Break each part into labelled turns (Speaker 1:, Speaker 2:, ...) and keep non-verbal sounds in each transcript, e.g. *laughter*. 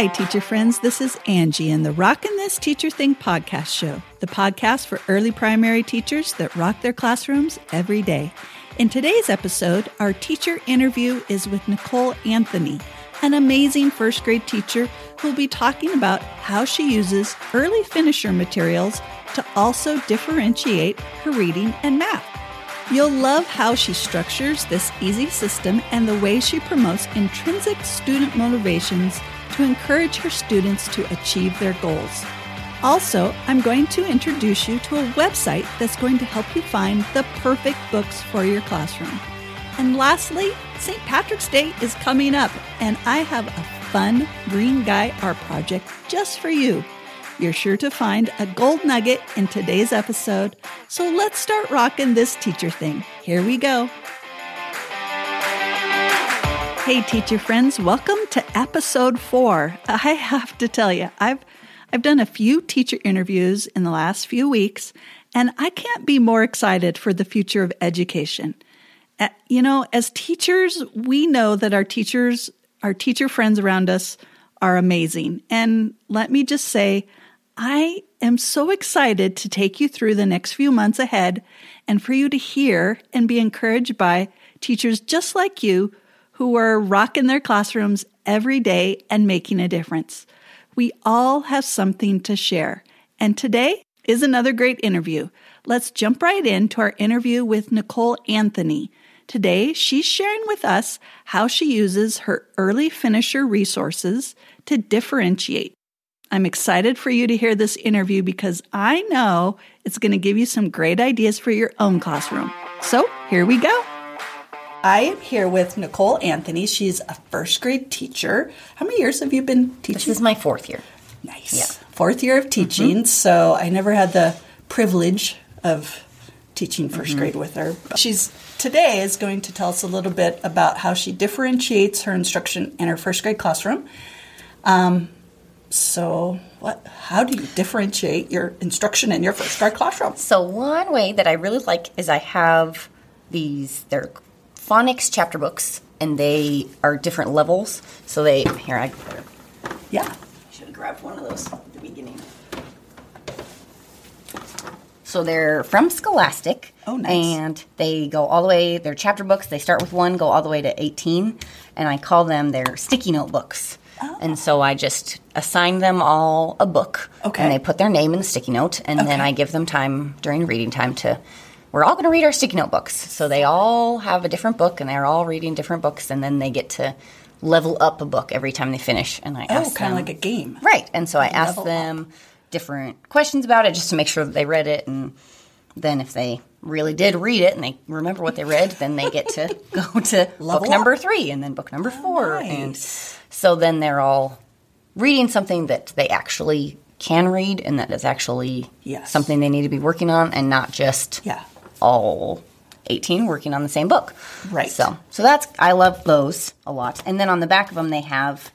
Speaker 1: Hi, teacher friends. This is Angie in the Rockin' This Teacher Thing podcast show, the podcast for early primary teachers that rock their classrooms every day. In today's episode, our teacher interview is with Nicole Anthony, an amazing first grade teacher who will be talking about how she uses early finisher materials to also differentiate her reading and math. You'll love how she structures this easy system and the way she promotes intrinsic student motivations to encourage her students to achieve their goals. Also, I'm going to introduce you to a website that's going to help you find the perfect books for your classroom. And lastly, St. Patrick's Day is coming up, and I have a fun green guy art project just for you. You're sure to find a gold nugget in today's episode. So let's start rocking this teacher thing. Here we go. Hey, teacher friends, welcome to episode four. *laughs* I have to tell you, I've I've done a few teacher interviews in the last few weeks, and I can't be more excited for the future of education. You know, as teachers, we know that our teachers, our teacher friends around us are amazing. And let me just say, I am so excited to take you through the next few months ahead and for you to hear and be encouraged by teachers just like you who are rocking their classrooms every day and making a difference. We all have something to share. And today is another great interview. Let's jump right into our interview with Nicole Anthony. Today, she's sharing with us how she uses her early finisher resources to differentiate I'm excited for you to hear this interview because I know it's going to give you some great ideas for your own classroom. So here we go. I am here with Nicole Anthony. She's a first grade teacher. How many years have you been teaching?
Speaker 2: This is my fourth year.
Speaker 1: Nice. Yeah. Fourth year of teaching. Mm-hmm. So I never had the privilege of teaching 1st mm-hmm. grade with her. She's today is going to tell us a little bit about how she differentiates her instruction in her first grade classroom. Um, so, what? How do you differentiate your instruction in your first grade classroom?
Speaker 2: So, one way that I really like is I have these. They're phonics chapter books, and they are different levels. So they here I.
Speaker 1: Yeah.
Speaker 2: Should have grabbed one of those at the beginning. So they're from Scholastic.
Speaker 1: Oh, nice.
Speaker 2: And they go all the way, they're chapter books. They start with one, go all the way to 18. And I call them their sticky note books. Oh. And so I just assign them all a book.
Speaker 1: Okay.
Speaker 2: And they put their name in the sticky note, and okay. then I give them time during reading time to. We're all going to read our sticky note books. So they all have a different book, and they're all reading different books, and then they get to level up a book every time they finish. And I
Speaker 1: oh,
Speaker 2: ask
Speaker 1: kind
Speaker 2: of
Speaker 1: like a game,
Speaker 2: right? And so I ask them up. different questions about it just to make sure that they read it, and then if they really did read it and they remember what they read, then they get to *laughs* go to book number three and then book number oh, four.
Speaker 1: Oh, nice.
Speaker 2: And so then they're all reading something that they actually can read and that is actually
Speaker 1: yes.
Speaker 2: something they need to be working on and not just
Speaker 1: yeah.
Speaker 2: All 18 working on the same book.
Speaker 1: Right.
Speaker 2: So, so that's, I love those a lot. And then on the back of them, they have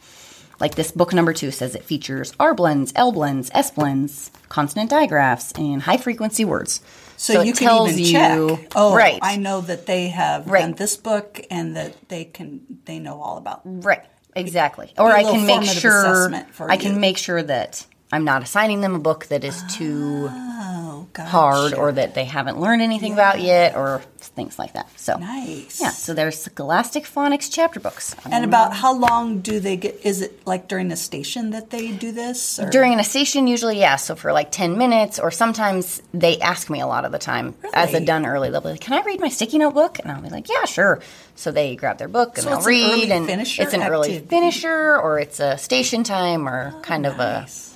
Speaker 2: like this book number two says it features R blends, L blends, S blends, consonant digraphs, and high frequency words.
Speaker 1: So,
Speaker 2: so
Speaker 1: you can even
Speaker 2: you,
Speaker 1: check. Oh,
Speaker 2: right.
Speaker 1: I know that they have
Speaker 2: right.
Speaker 1: done this book and that they can they know all about.
Speaker 2: Right. Exactly. Or I can make sure I can make sure that I'm not assigning them a book that is too
Speaker 1: oh, gotcha.
Speaker 2: hard or that they haven't learned anything yeah. about yet or things like that. So
Speaker 1: nice.
Speaker 2: Yeah. So there's Scholastic Phonics chapter books.
Speaker 1: And about how long do they get? Is it like during a station that they do this? Or?
Speaker 2: During a station, usually, yeah. So for like ten minutes, or sometimes they ask me a lot of the time
Speaker 1: really?
Speaker 2: as a done early. They'll be like, "Can I read my sticky note book?" And I'll be like, "Yeah, sure." So they grab their book and
Speaker 1: so
Speaker 2: they'll read,
Speaker 1: an
Speaker 2: and
Speaker 1: it's
Speaker 2: an
Speaker 1: activity.
Speaker 2: early finisher, or it's a station time, or
Speaker 1: oh,
Speaker 2: kind of oh,
Speaker 1: nice.
Speaker 2: a.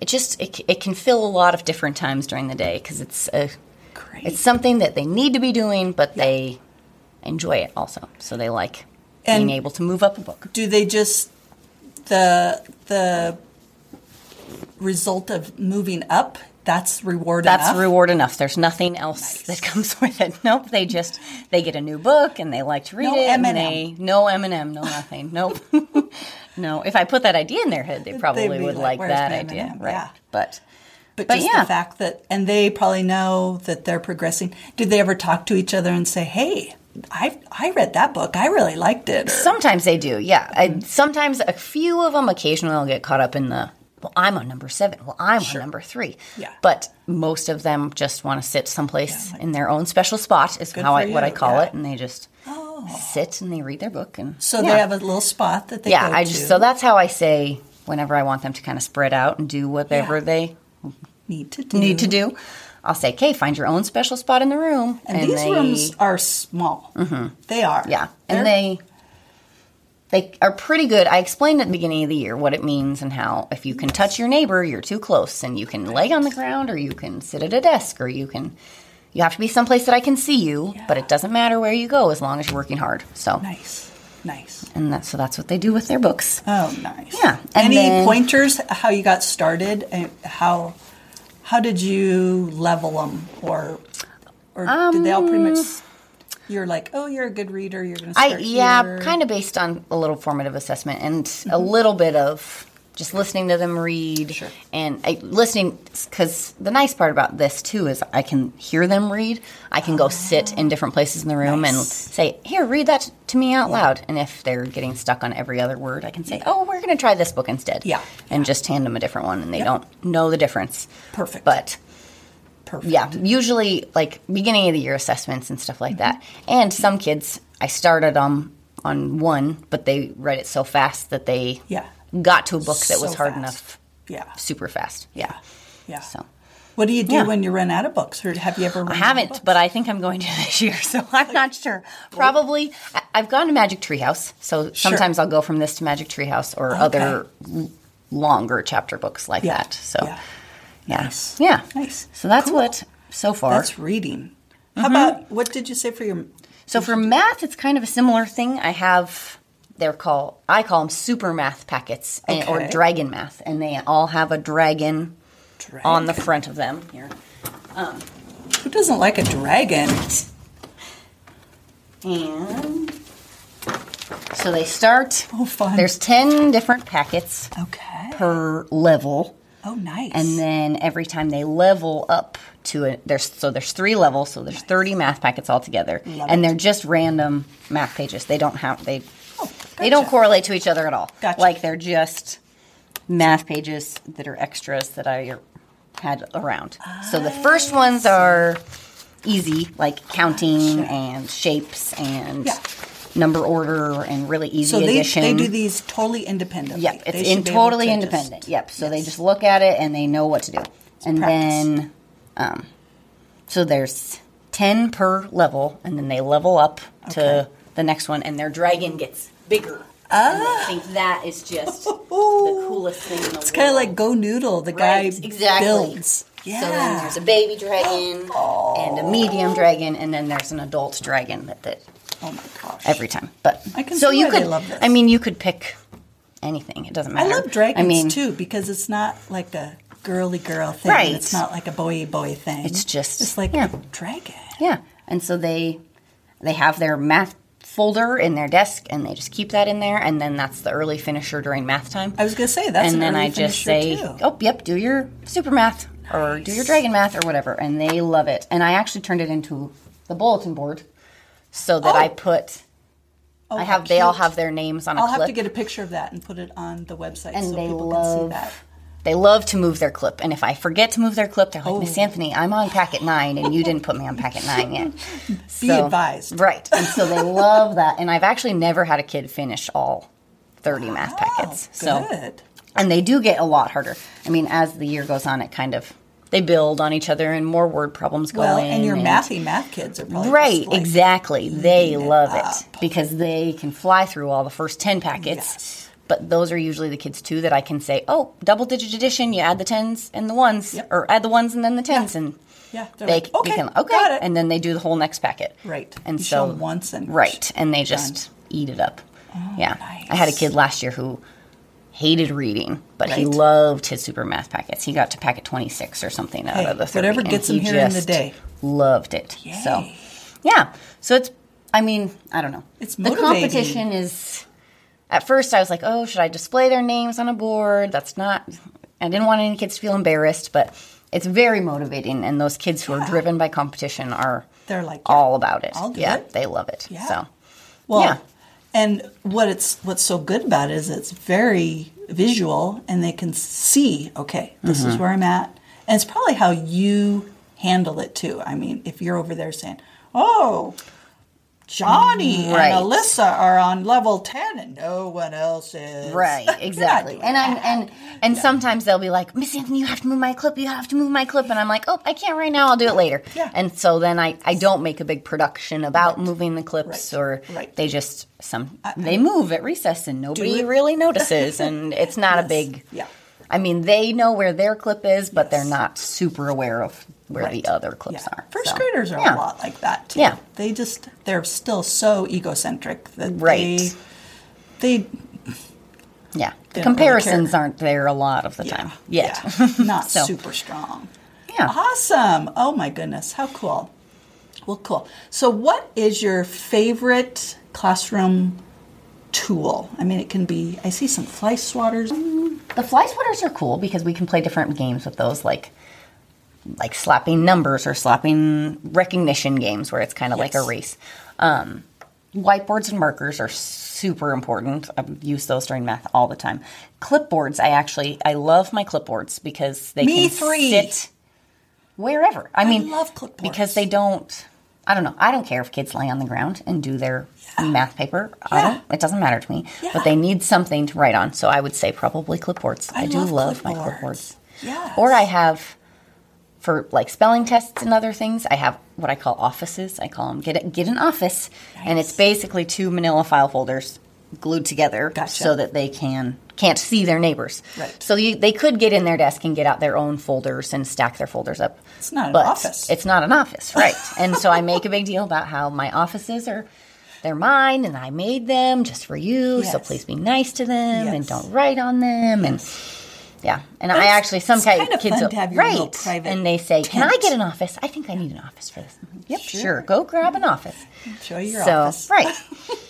Speaker 2: It just it, it can fill a lot of different times during the day because it's a
Speaker 1: Great.
Speaker 2: it's something that they need to be doing, but yeah. they enjoy it also. So they like
Speaker 1: and
Speaker 2: being able to move up a book.
Speaker 1: Do they just the the result of moving up? That's reward
Speaker 2: That's
Speaker 1: enough?
Speaker 2: reward enough. There's nothing else
Speaker 1: Nice.
Speaker 2: that *laughs* comes with it. Nope. They just they get a new book and they like to read
Speaker 1: No
Speaker 2: it. and
Speaker 1: M&M.
Speaker 2: they no M and M, no nothing. Nope. *laughs* no. If I put that idea in their head, they probably
Speaker 1: They'd like,
Speaker 2: like, that idea.
Speaker 1: M&M?"
Speaker 2: Right.
Speaker 1: Yeah.
Speaker 2: But
Speaker 1: But,
Speaker 2: But
Speaker 1: just
Speaker 2: yeah.
Speaker 1: the fact that, and they probably know that they're progressing. Did they ever talk to each other and say, "Hey, I I read that book. I really liked it. Or,
Speaker 2: Sometimes they do, yeah. I, sometimes a few of them occasionally will get caught up in the, well, I'm on number seven. Well, I'm on number three.
Speaker 1: Yeah.
Speaker 2: But most of them just want to sit someplace in their own special spot, is how
Speaker 1: for
Speaker 2: I, what I call
Speaker 1: yeah.
Speaker 2: it. And they just oh. sit and they read their book. And
Speaker 1: so
Speaker 2: yeah.
Speaker 1: they have a little spot that they
Speaker 2: yeah,
Speaker 1: go
Speaker 2: I
Speaker 1: to.
Speaker 2: just, so that's how I say whenever I want them to kind of spread out and do whatever
Speaker 1: Yeah.
Speaker 2: they
Speaker 1: need to do.
Speaker 2: need to do. I'll say, okay, find your own special spot in the room.
Speaker 1: And, these
Speaker 2: they-
Speaker 1: rooms are small. Mm-hmm. They are.
Speaker 2: Yeah,
Speaker 1: They're-
Speaker 2: and they they are pretty good. I explained at the beginning of the year what it means and how if you can touch your neighbor, you're too close, and you can lay on the ground, or you can sit at a desk, or you can. You have to be someplace that I can see you, but it doesn't matter where you go as long as you're working hard. So,
Speaker 1: nice, nice.
Speaker 2: and that's so that's what they do with their books.
Speaker 1: Oh, nice.
Speaker 2: Yeah, and
Speaker 1: Any
Speaker 2: then-
Speaker 1: pointers how you got started and how how did you level them or or did they all pretty much um, you're like, "Oh, you're a good reader, you're going to
Speaker 2: I yeah,
Speaker 1: here."
Speaker 2: kind of based on a little formative assessment and a
Speaker 1: Mm-hmm.
Speaker 2: little bit of just listening to them read
Speaker 1: Sure.
Speaker 2: and I, listening because the nice part about this too is I can hear them read. I can go sit in different places in the room and say, "Here, read that to me out loud." And if they're getting stuck on every other word, I can say, "Oh, we're going to try this book instead."
Speaker 1: Yeah.
Speaker 2: and just hand them a different one, and they don't know the difference.
Speaker 1: Perfect.
Speaker 2: But
Speaker 1: Perfect.
Speaker 2: yeah, usually like beginning of the year assessments and stuff like that. Mm-hmm. And some kids, I started them on one, but they read it so fast that they
Speaker 1: Yeah.
Speaker 2: got to a book that
Speaker 1: So
Speaker 2: was hard
Speaker 1: fast.
Speaker 2: enough,
Speaker 1: Yeah.
Speaker 2: super fast. Yeah.
Speaker 1: Yeah.
Speaker 2: So
Speaker 1: What do you do
Speaker 2: Yeah.
Speaker 1: when you run out of books? Or have you ever
Speaker 2: I haven't, but I think I'm going to *laughs* this year, so I'm not sure. Probably, I've gone to Magic Treehouse, so sometimes I'll go from this to Magic Treehouse or other longer chapter books like
Speaker 1: Yeah.
Speaker 2: that. So
Speaker 1: Yeah.
Speaker 2: Yeah,
Speaker 1: Nice.
Speaker 2: yeah,
Speaker 1: Nice.
Speaker 2: So that's
Speaker 1: Cool.
Speaker 2: what so far.
Speaker 1: That's reading.
Speaker 2: Mm-hmm.
Speaker 1: How about what did you say for your
Speaker 2: So for math, it's kind of a similar thing. I have they're called I call them super math packets and, or dragon math, and they all have a dragon, on the front of them. Here,
Speaker 1: Who doesn't like a dragon?
Speaker 2: and so they start.
Speaker 1: Oh, fun.
Speaker 2: There's ten different packets
Speaker 1: Okay.
Speaker 2: per level,
Speaker 1: Oh, nice.
Speaker 2: and then every time they level up to it, there's so there's three levels, so there's 30 math packets altogether,
Speaker 1: Love
Speaker 2: and
Speaker 1: it.
Speaker 2: they're just random math pages. They don't have they
Speaker 1: Oh,
Speaker 2: They don't correlate to each other at all.
Speaker 1: Gotcha.
Speaker 2: Like they're just math pages that are extras that I had around. So the first ah, ones are easy, like counting
Speaker 1: Gotcha.
Speaker 2: and shapes and
Speaker 1: Yeah.
Speaker 2: Number order and really easy
Speaker 1: So they,
Speaker 2: addition.
Speaker 1: they do these totally independently.
Speaker 2: Yep, it's in
Speaker 1: should be able
Speaker 2: totally
Speaker 1: to
Speaker 2: independent.
Speaker 1: just-
Speaker 2: yep. So they just look at it and they know what to do. and
Speaker 1: practice.
Speaker 2: then, um, so there's ten per level, and then they level up to the next one, and their dragon gets bigger. And I think that is just the *laughs* coolest thing in the world.
Speaker 1: Ah. It's kind of like Go Noodle. The guy
Speaker 2: Right, exactly.
Speaker 1: builds. Yeah.
Speaker 2: So then there's a baby dragon *gasps* and a medium dragon, and then there's an adult dragon that, that
Speaker 1: oh my gosh.
Speaker 2: every time. But
Speaker 1: I can
Speaker 2: so
Speaker 1: see
Speaker 2: you
Speaker 1: why
Speaker 2: could.
Speaker 1: love this.
Speaker 2: I mean, you could pick anything. It doesn't matter.
Speaker 1: I love dragons
Speaker 2: I mean,
Speaker 1: too because it's not like a girly girl thing.
Speaker 2: Right.
Speaker 1: It's not like a boy boy thing.
Speaker 2: It's just-
Speaker 1: it's like
Speaker 2: yeah.
Speaker 1: a dragon.
Speaker 2: Yeah, and so they they have their math folder in their desk, and they just keep that in there, and then that's the early finisher during math time.
Speaker 1: I was gonna say that's
Speaker 2: and
Speaker 1: an
Speaker 2: then I just say,
Speaker 1: too.
Speaker 2: "Oh, yep, do your super math or do your dragon math or whatever," and they love it. And I actually turned it into the bulletin board so that
Speaker 1: Oh.
Speaker 2: I put.
Speaker 1: Oh,
Speaker 2: I have. They all have their names on a
Speaker 1: I'll have to get a picture of that and put it on the website
Speaker 2: and
Speaker 1: so people
Speaker 2: love
Speaker 1: can see that.
Speaker 2: they love to move their clip and if i forget to move their clip they're like
Speaker 1: Oh.
Speaker 2: miss anthony i'm on packet nine and you didn't put me on packet nine yet *laughs*
Speaker 1: Be advised.
Speaker 2: right and so they *laughs* love that and i've actually never had a kid finish all 30 math packets so
Speaker 1: good.
Speaker 2: and they do get a lot harder i mean as the year goes on it kind of they build on each other and more word problems go
Speaker 1: Well,
Speaker 2: in
Speaker 1: and your mathy math kids are probably
Speaker 2: Right,
Speaker 1: like,
Speaker 2: exactly. They
Speaker 1: eating it
Speaker 2: love it because they can fly through all the first 10 packets.
Speaker 1: Yes.
Speaker 2: But those are usually the kids too that I can say, "Oh, double digit addition, you add the 10s and the ones
Speaker 1: Yep.
Speaker 2: or add the ones and then the 10s and
Speaker 1: Yeah, they're like, okay,
Speaker 2: can okay, and then they do the whole next packet.
Speaker 1: Right.
Speaker 2: And
Speaker 1: You
Speaker 2: so
Speaker 1: once and
Speaker 2: right, and they just eat it up. Oh, yeah. I had a kid last year who hated reading, but he loved his super math packets. He got to packet 26 or something out
Speaker 1: Hey,
Speaker 2: of the 30.
Speaker 1: whatever gets
Speaker 2: he
Speaker 1: him here in the day.
Speaker 2: Loved it. So, yeah. So it's, I mean, I don't know.
Speaker 1: It's
Speaker 2: the competition is. At first, I was like, "Oh, should I display their names on a board?" That's not. I didn't want any kids to feel embarrassed, but it's very motivating, and those kids who are driven by competition are
Speaker 1: They're like yeah,
Speaker 2: all about it. Yeah, they love it.
Speaker 1: Yeah.
Speaker 2: So
Speaker 1: Well,
Speaker 2: Yeah.
Speaker 1: And what it's what's so good about it is it's very visual, and they can see. Okay, this
Speaker 2: Mm-hmm.
Speaker 1: is where I'm at, and it's probably how you handle it too. I mean, if you're over there saying, "Oh." Johnny
Speaker 2: Right.
Speaker 1: and Alyssa are on level ten, and no one else is.
Speaker 2: Right, *laughs* exactly. And I'm and and sometimes they'll be like, Miss Anthony, you have to move my clip. You have to move my clip, and I'm like, oh, I can't right now. I'll do it later.
Speaker 1: Yeah.
Speaker 2: And so then I I don't make a big production about moving the clips,
Speaker 1: Right.
Speaker 2: or
Speaker 1: Right.
Speaker 2: they just some they move at recess and nobody really notices, and it's not a *laughs* big.
Speaker 1: Yeah.
Speaker 2: I mean, they know where their clip is, but they're not super aware of where
Speaker 1: Right.
Speaker 2: the other clips
Speaker 1: Yeah.
Speaker 2: are.
Speaker 1: First
Speaker 2: So,
Speaker 1: graders are
Speaker 2: yeah.
Speaker 1: a lot like that too.
Speaker 2: Yeah.
Speaker 1: They just they're still so egocentric that
Speaker 2: Right.
Speaker 1: they they
Speaker 2: Yeah,
Speaker 1: They
Speaker 2: the
Speaker 1: don't really
Speaker 2: comparisons aren't there a lot of the
Speaker 1: yeah,
Speaker 2: time yet.
Speaker 1: yeah, *laughs* not
Speaker 2: So,
Speaker 1: super strong.
Speaker 2: Yeah.
Speaker 1: Awesome. Oh my goodness, how cool. Well, cool. So what is your favorite classroom tool? I mean, it can be I see some fly swatters.
Speaker 2: The fly swatters are cool because we can play different games with those, like like slapping numbers or slapping recognition games, where it's kind of like a race. Um, whiteboards and markers are super important. I use those during math all the time. Clipboards, I actually I love my clipboards because they
Speaker 1: Me
Speaker 2: can
Speaker 1: three.
Speaker 2: sit wherever. I mean,
Speaker 1: love clipboards.
Speaker 2: because they don't. I don't know. I don't care if kids lay on the ground and do their math paper. I don't. It doesn't matter to me.
Speaker 1: Yeah.
Speaker 2: But they need something to write on. So I would say probably clipboards. I,
Speaker 1: I
Speaker 2: do
Speaker 1: love
Speaker 2: love, my
Speaker 1: clipboards. Yes.
Speaker 2: Or I have for like spelling tests and other things. I have what I call offices. I call them get a, get an office, and it's basically two Manila file folders glued together
Speaker 1: Gotcha.
Speaker 2: so that they can can't see their neighbors.
Speaker 1: Right.
Speaker 2: So you, they could get in their desk and get out their own folders and stack their folders up.
Speaker 1: It's not an office.
Speaker 2: It's not an office, right? and so I make a big deal about how my offices are. They're mine, and I made them just for you. So please be nice to them and don't write on them. And yeah, and I actually some
Speaker 1: kind of
Speaker 2: kids
Speaker 1: fun
Speaker 2: will-
Speaker 1: have your
Speaker 2: right,
Speaker 1: private
Speaker 2: and they say, "Can I get an office? I think I need an office for this." Yep,
Speaker 1: Sure.
Speaker 2: sure. Go grab an office.
Speaker 1: Show your
Speaker 2: so
Speaker 1: office.
Speaker 2: right.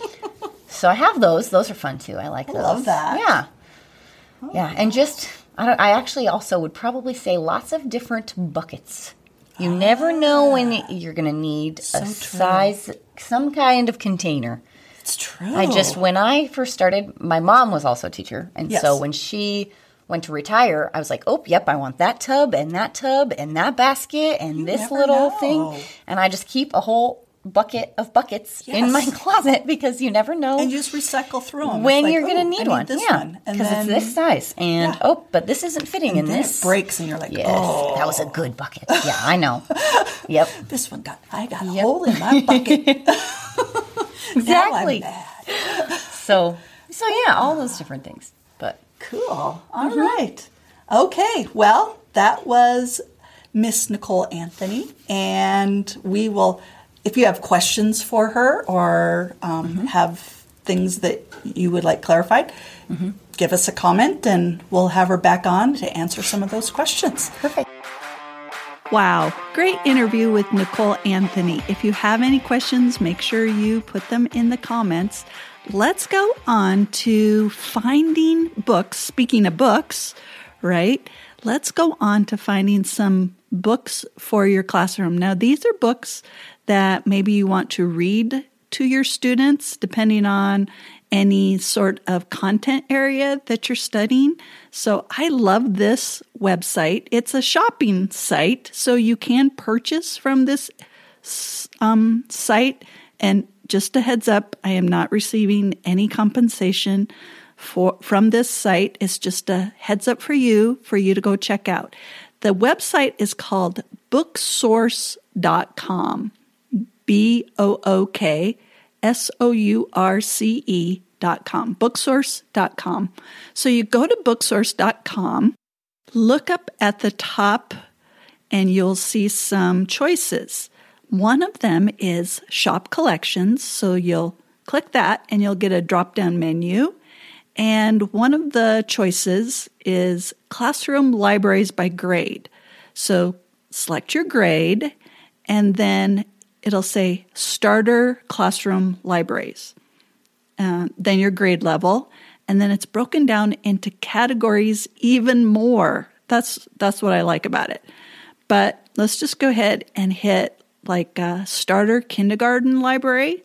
Speaker 2: *laughs* so I have those. Those are fun too. I like those.
Speaker 1: love that.
Speaker 2: Yeah, yeah, and oh. just I don't. I actually also would probably say lots of different buckets. You never know when you're going to need
Speaker 1: So
Speaker 2: a
Speaker 1: true.
Speaker 2: size, some kind of container.
Speaker 1: It's true.
Speaker 2: I just when I first started, my mom was also a teacher, and
Speaker 1: Yes.
Speaker 2: so when she went to retire, I was like, "Oh, yep, I want that tub and that tub and that basket and this little
Speaker 1: know.
Speaker 2: thing," and I just keep a whole bucket of buckets in my closet *laughs* because you never know
Speaker 1: and you just recycle through them
Speaker 2: when you're going to need, one.
Speaker 1: This
Speaker 2: yeah, because it's this size, and
Speaker 1: Yeah.
Speaker 2: oh, but this isn't fitting in
Speaker 1: then
Speaker 2: this.
Speaker 1: it breaks, and you're like,
Speaker 2: Yes,
Speaker 1: oh,
Speaker 2: that was a good bucket. Yeah, I know. *laughs* Yep,
Speaker 1: this one got I got a hole in my bucket. *laughs*
Speaker 2: exactly. So, so yeah, all those different things. But
Speaker 1: Cool. All
Speaker 2: Mm-hmm.
Speaker 1: right. Okay. Well, that was Miss Nicole Anthony, and we will. If you have questions for her or um,
Speaker 2: Mm-hmm.
Speaker 1: have things that you would like clarified, give us a comment, and we'll have her back on to answer some of those questions.
Speaker 2: perfect.
Speaker 1: Wow, great interview with Nicole Anthony. If you have any questions, make sure you put them in the comments. Let's go on to finding books. Speaking of books, right? Let's go on to finding some books for your classroom. Now, these are books that maybe you want to read to your students, depending on any sort of content area that you're studying. So I love this website. It's a shopping site, so you can purchase from this um, site. And just a heads up, I am not receiving any compensation for from this site. It's just a heads up for you for you to go check out. The website is called booksource.com. B O O K S O U R C E dot com, booksource.com. So you go to booksource.com, look up at the top, and you'll see some choices. One of them is shop collections. So you'll click that and you'll get a drop down menu. And one of the choices is classroom libraries by grade. So select your grade and then it'll say starter classroom libraries. Uh, then your grade level, and then it's broken down into categories even more. That's that's what I like about it. But let's just go ahead and hit like a starter kindergarten library,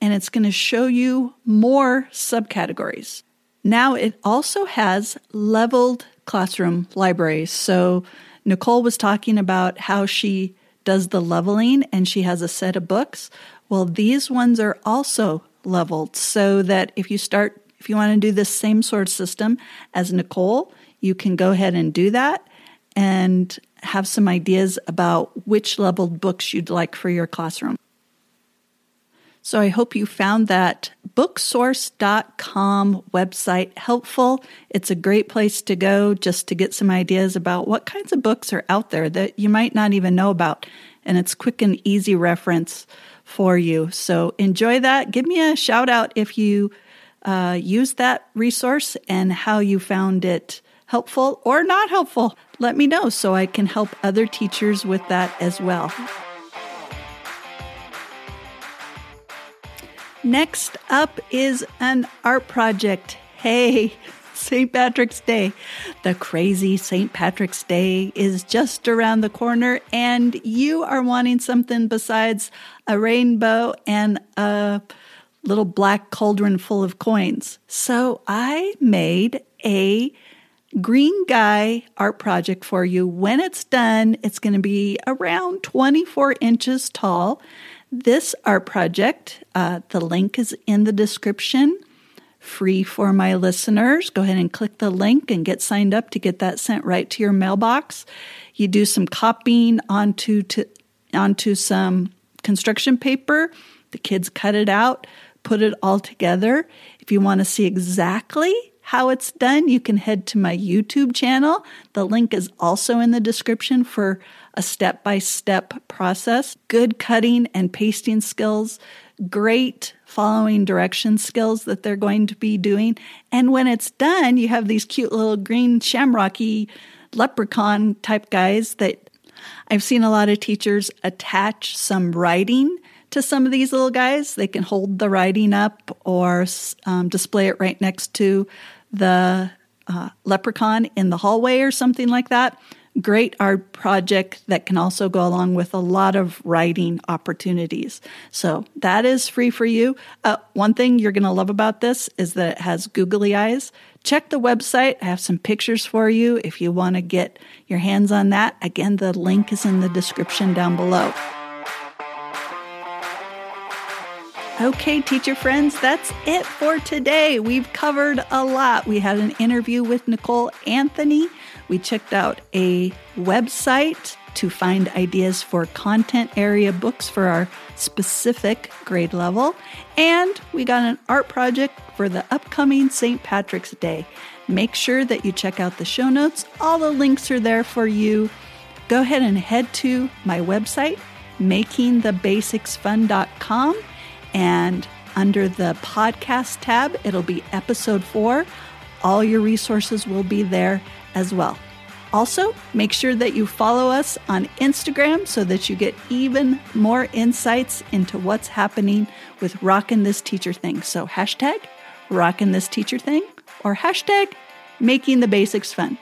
Speaker 1: and it's going to show you more subcategories. Now it also has leveled classroom libraries. So Nicole was talking about how she does the leveling and she has a set of books. Well, these ones are also leveled so that if you start, if you want to do this same sort of system as Nicole, you can go ahead and do that and have some ideas about which leveled books you'd like for your classroom. So I hope you found that booksource.com website helpful. It's a great place to go just to get some ideas about what kinds of books are out there that you might not even know about. And it's quick and easy reference for you. So enjoy that. Give me a shout out if you uh, use that resource and how you found it helpful or not helpful. Let me know so I can help other teachers with that as well. Next up is an art project. Hey, St. Patrick's Day. The crazy St. Patrick's Day is just around the corner, and you are wanting something besides a rainbow and a little black cauldron full of coins. So I made a green guy art project for you. When it's done, it's going to be around 24 inches tall. This art project, uh, the link is in the description, free for my listeners. Go ahead and click the link and get signed up to get that sent right to your mailbox. You do some copying onto to, onto some construction paper. The kids cut it out, put it all together. If you want to see exactly how it's done, you can head to my YouTube channel. The link is also in the description for a step by step process, good cutting and pasting skills, great following direction skills that they're going to be doing. And when it's done, you have these cute little green shamrocky leprechaun type guys that I've seen a lot of teachers attach some writing to some of these little guys. They can hold the writing up or um, display it right next to the uh, leprechaun in the hallway or something like that great art project that can also go along with a lot of writing opportunities. So that is free for you. Uh, one thing you're going to love about this is that it has googly eyes. Check the website. I have some pictures for you if you want to get your hands on that. Again, the link is in the description down below. Okay, teacher friends, that's it for today. We've covered a lot. We had an interview with Nicole Anthony. We checked out a website to find ideas for content area books for our specific grade level. And we got an art project for the upcoming St. Patrick's Day. Make sure that you check out the show notes. All the links are there for you. Go ahead and head to my website, makingthebasicsfun.com, and under the podcast tab, it'll be episode four. All your resources will be there as well. Also, make sure that you follow us on Instagram so that you get even more insights into what's happening with Rockin' This Teacher Thing. So, hashtag Rockin' This Teacher Thing or hashtag Making the Basics Fun.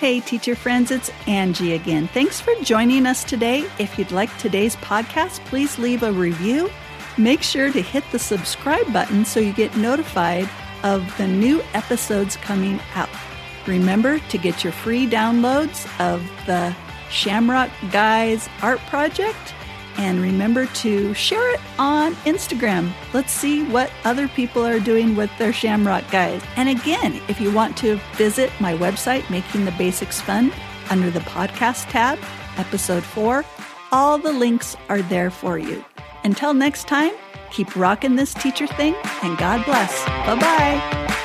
Speaker 1: Hey, teacher friends, it's Angie again. Thanks for joining us today. If you'd like today's podcast, please leave a review. Make sure to hit the subscribe button so you get notified of the new episodes coming out. Remember to get your free downloads of the Shamrock Guys art project and remember to share it on Instagram. Let's see what other people are doing with their Shamrock Guys. And again, if you want to visit my website, Making the Basics Fun, under the podcast tab, episode 4, all the links are there for you. Until next time, keep rocking this teacher thing and God bless. Bye bye.